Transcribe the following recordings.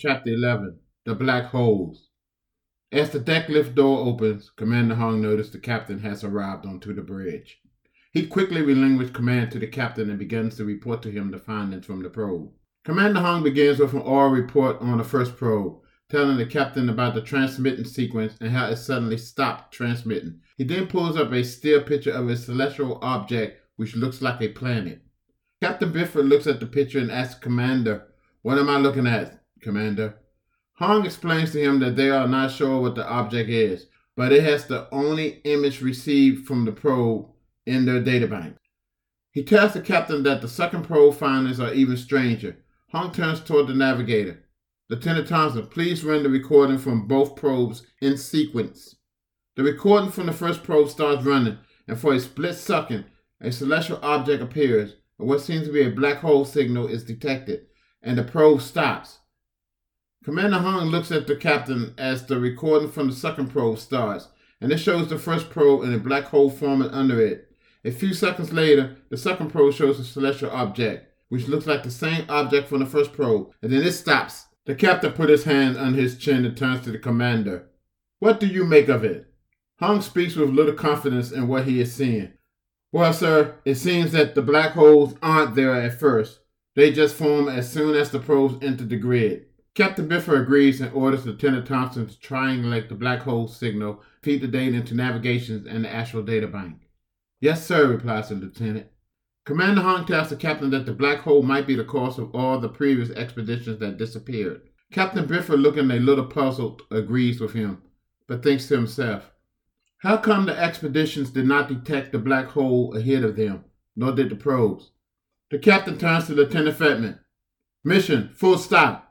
Chapter 11 The Black Holes. As the deck lift door opens, Commander Hong notices the captain has arrived onto the bridge. He quickly relinquishes command to the captain and begins to report to him the findings from the probe. Commander Hong begins with an oral report on the first probe, telling the captain about the transmitting sequence and how it suddenly stopped transmitting. He then pulls up a still picture of a celestial object which looks like a planet. Captain Bifford looks at the picture and asks Commander, What am I looking at, Commander? Hong explains to him that they are not sure what the object is, but it has the only image received from the probe in their databank. He tells the captain that the second probe findings are even stranger. Hong turns toward the navigator. Lieutenant Thompson, please run the recording from both probes in sequence. The recording from the first probe starts running, and for a split second, a celestial object appears, and what seems to be a black hole signal is detected, and the probe stops. Commander Hong looks at the captain as the recording from the second probe starts, and it shows the first probe and a black hole forming under it. A few seconds later, the second probe shows a celestial object, which looks like the same object from the first probe, and then it stops. The captain put his hand on his chin and turns to the commander. What do you make of it? Hong speaks with little confidence in what he is seeing. Well, sir, it seems that the black holes aren't there at first. They just form as soon as the probes enter the grid. Captain Bifford agrees and orders Lieutenant Thompson to triangulate the black hole signal, feed the data into navigations and the actual data bank. Yes, sir, replies the lieutenant. Commander Hong tells the captain that the black hole might be the cause of all the previous expeditions that disappeared. Captain Bifford, looking a little puzzled, agrees with him, but thinks to himself, How come the expeditions did not detect the black hole ahead of them, nor did the probes? The captain turns to Lieutenant Fetman. Mission, full stop.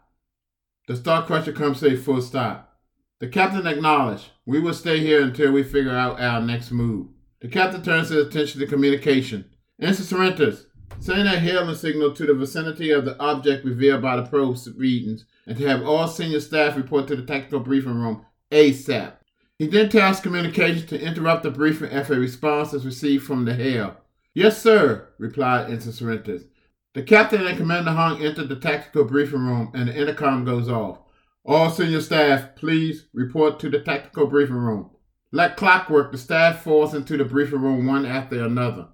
The Star Crusher comes to a full stop. The captain acknowledged, We will stay here until we figure out our next move. The captain turns his attention to communication. Ensign Sorrentos, send a hailing signal to the vicinity of the object revealed by the probe readings and to have all senior staff report to the tactical briefing room ASAP. He then tells communications to interrupt the briefing if a response is received from the hail. Yes, sir, replied Ensign Sorrentos. The captain and Commander Hong enter the tactical briefing room and the intercom goes off. All senior staff, please report to the tactical briefing room. Like clockwork, the staff falls into the briefing room one after another.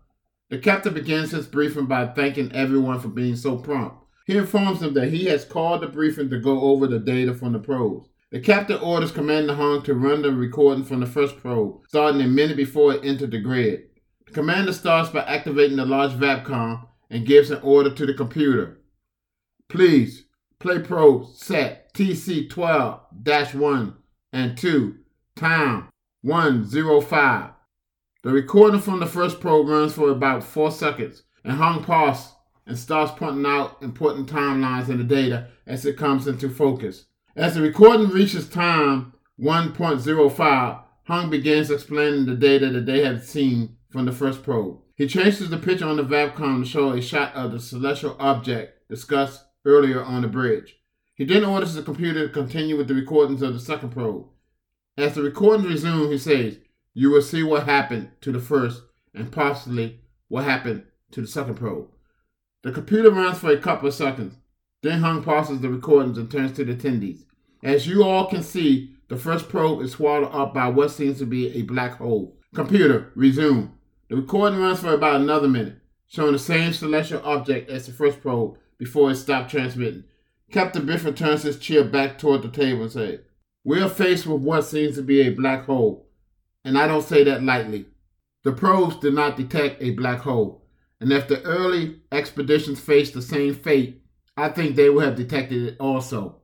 The captain begins his briefing by thanking everyone for being so prompt. He informs them that he has called the briefing to go over the data from the probes. The captain orders Commander Hong to run the recording from the first probe, starting a minute before it entered the grid. The commander starts by activating the large VAPCOM and gives an order to the computer. Please play probe set TC12-1 and 2, time 105. The recording from the first probe runs for about four seconds, and Hong pauses and starts pointing out important timelines in the data as it comes into focus. As the recording reaches time 1.05, Hong begins explaining the data that they have seen from the first probe. He changes the picture on the VAPCOM to show a shot of the celestial object discussed earlier on the bridge. He then orders the computer to continue with the recordings of the second probe. As the recordings resume, he says, you will see what happened to the first and possibly what happened to the second probe. The computer runs for a couple of seconds. Then Hong pauses the recordings and turns to the attendees. As you all can see, the first probe is swallowed up by what seems to be a black hole. Computer, resume. The recording runs for about another minute, showing the same celestial object as the first probe before it stopped transmitting. Captain Bifford turns his chair back toward the table and says, We are faced with what seems to be a black hole and I don't say that lightly. The probes did not detect a black hole, and if the early expeditions faced the same fate, I think they would have detected it also.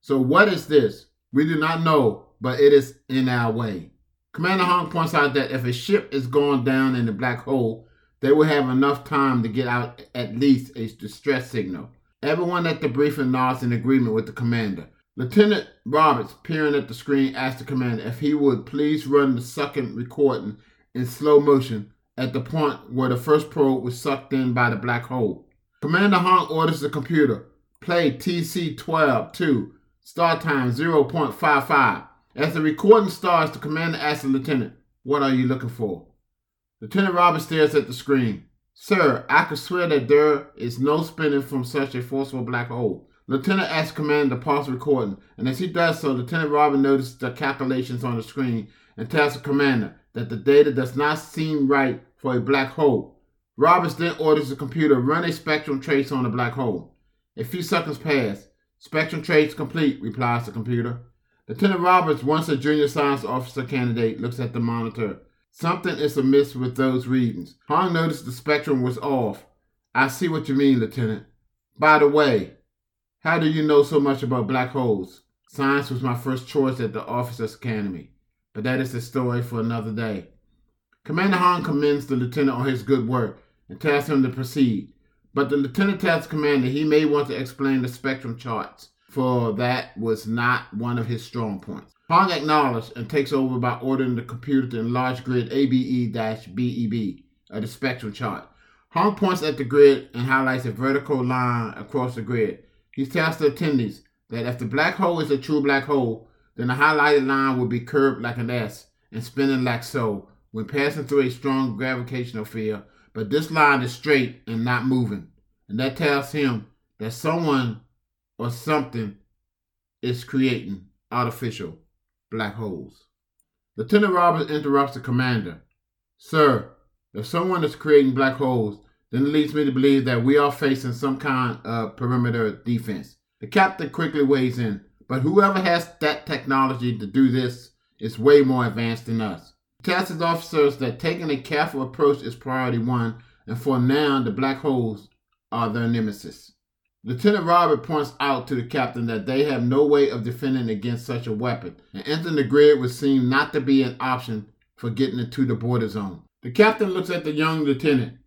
So, what is this? We do not know, but it is in our way. Commander Hong points out that if a ship is going down in the black hole, they will have enough time to get out at least a distress signal. Everyone at the briefing nods in agreement with the commander. Lieutenant Roberts, peering at the screen, asked the commander if he would please run the second recording in slow motion at the point where the first probe was sucked in by the black hole. Commander Hong orders the computer, play TC-12 2, start time 0.55. As the recording starts, the commander asks the lieutenant, what are you looking for? Lieutenant Roberts stares at the screen. Sir, I could swear that there is no spinning from such a forceful black hole. Lieutenant asks Commander to pause recording, and as he does so, Lieutenant Robert notices the calculations on the screen and tells the commander that the data does not seem right for a black hole. Roberts then orders the computer to run a spectrum trace on the black hole. A few seconds pass. Spectrum trace complete, replies the computer. Lieutenant Roberts, once a junior science officer candidate, looks at the monitor. Something is amiss with those readings. Hong noticed the spectrum was off. I see what you mean, Lieutenant. By the way, how do you know so much about black holes? Science was my first choice at the Officers Academy, but that is a story for another day. Commander Hong commends the lieutenant on his good work and tells him to proceed, but the lieutenant tells commander he may want to explain the spectrum charts, for that was not one of his strong points. Hong acknowledges and takes over by ordering the computer to enlarge grid ABE-BEB of the spectrum chart. Hong points at the grid and highlights a vertical line across the grid. He tells the attendees that if the black hole is a true black hole, then the highlighted line will be curved like an S and spinning like so when passing through a strong gravitational field, but this line is straight and not moving. And that tells him that someone or something is creating artificial black holes. Lieutenant Roberts interrupts the commander. Sir, if someone is creating black holes, then it leads me to believe that we are facing some kind of perimeter defense. The captain quickly weighs in, but whoever has that technology to do this is way more advanced than us. He tells his officers that taking a careful approach is priority one, and for now, the black holes are their nemesis. Lieutenant Robert points out to the captain that they have no way of defending against such a weapon, and entering the grid would seem not to be an option for getting into the border zone. The captain looks at the young lieutenant.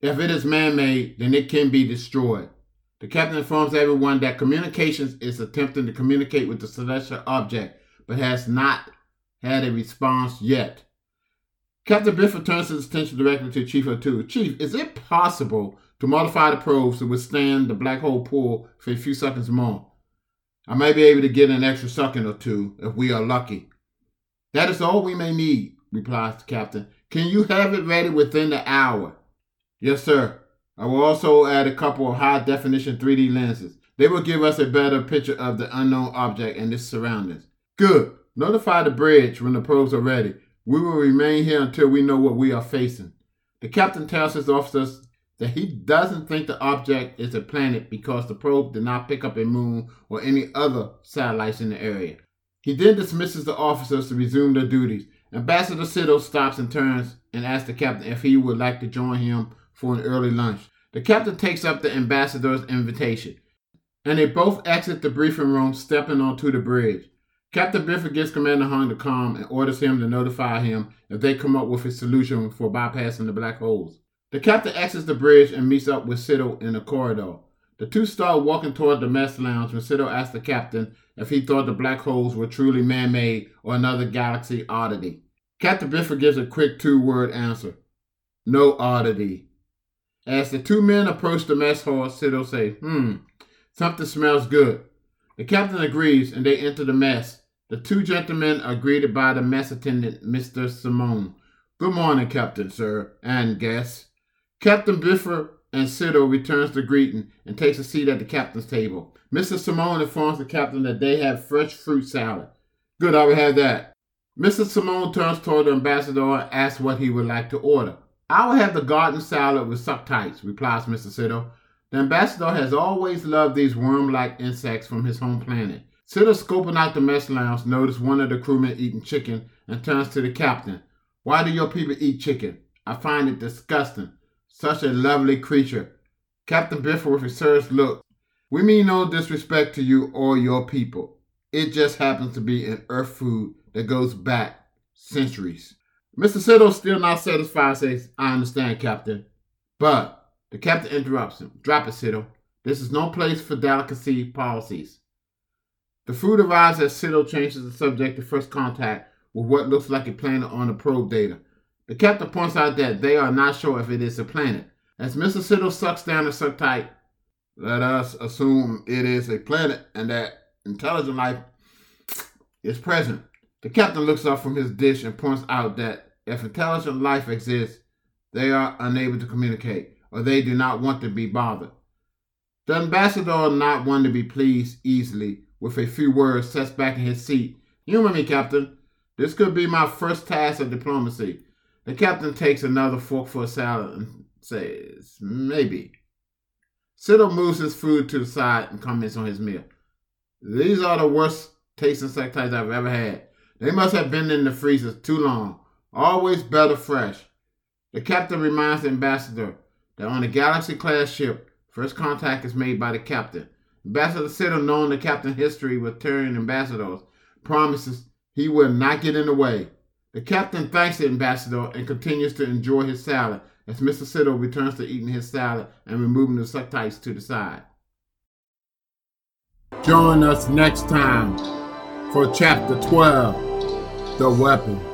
If it is man made, then it can be destroyed. The captain informs everyone that communications is attempting to communicate with the celestial object, but has not had a response yet. Captain Bifford turns his attention directly to Chief O'Toole. Chief, is it possible to modify the probes to withstand the black hole pull for a few seconds more? I may be able to get an extra second or two if we are lucky. That is all we may need, replies the captain. Can you have it ready within the hour? Yes, sir. I will also add a couple of high definition 3D lenses. They will give us a better picture of the unknown object and its surroundings. Good. Notify the bridge when the probes are ready. We will remain here until we know what we are facing. The captain tells his officers that he doesn't think the object is a planet because the probe did not pick up a moon or any other satellites in the area. He then dismisses the officers to resume their duties. Ambassador Siddle stops and turns and asks the captain if he would like to join him for an early lunch. The captain takes up the ambassador's invitation, and they both exit the briefing room, stepping onto the bridge. Captain Bifford gives Commander Hong the com and orders him to notify him if they come up with a solution for bypassing the black holes. The captain exits the bridge and meets up with Siddle in the corridor. The two start walking toward the mess lounge when Siddle asks the captain if he thought the black holes were truly man made or another galaxy oddity. Captain Bifford gives a quick two word answer No oddity. As the two men approach the mess hall, Siddle says, Hmm, something smells good. The captain agrees and they enter the mess. The two gentlemen are greeted by the mess attendant, Mr. Simone. Good morning, Captain, sir, and guests. Captain Bifford and Siddle returns the greeting and takes a seat at the captain's table. Mr. Simone informs the captain that they have fresh fruit salad. Good, I will have that. Mr. Simone turns toward the ambassador and asks what he would like to order. I will have the garden salad with suckites, replies Mr. Siddle. The ambassador has always loved these worm-like insects from his home planet. Siddle, scoping out the mess lounge, notices one of the crewmen eating chicken and turns to the captain. Why do your people eat chicken? I find it disgusting. Such a lovely creature. Captain Bifford with a serious look. We mean no disrespect to you or your people. It just happens to be an earth food that goes back centuries. Mr. Siddle, still not satisfied, says, I understand, Captain. But the captain interrupts him. Drop it, Siddle. This is no place for delicacy policies. The food arrives as Siddle changes the subject to first contact with what looks like a planet on the probe data. The captain points out that they are not sure if it is a planet. As Mr. Siddle sucks down the subtype, let us assume it is a planet and that intelligent life is present. The captain looks up from his dish and points out that if intelligent life exists, they are unable to communicate or they do not want to be bothered. The ambassador, not one to be pleased easily, with a few words, sets back in his seat. Humor me, Captain. This could be my first task of diplomacy. The captain takes another forkful of salad and says, Maybe. Sittle moves his food to the side and comments on his meal. These are the worst tasting sectites I've ever had. They must have been in the freezer too long. Always better fresh. The captain reminds the ambassador that on a Galaxy class ship, first contact is made by the captain. Ambassador Sittle, knowing the captain's history with Turian ambassadors, promises he will not get in the way. The captain thanks the ambassador and continues to enjoy his salad as Mr. Sittle returns to eating his salad and removing the sectites to the side. Join us next time for chapter 12 The Weapon.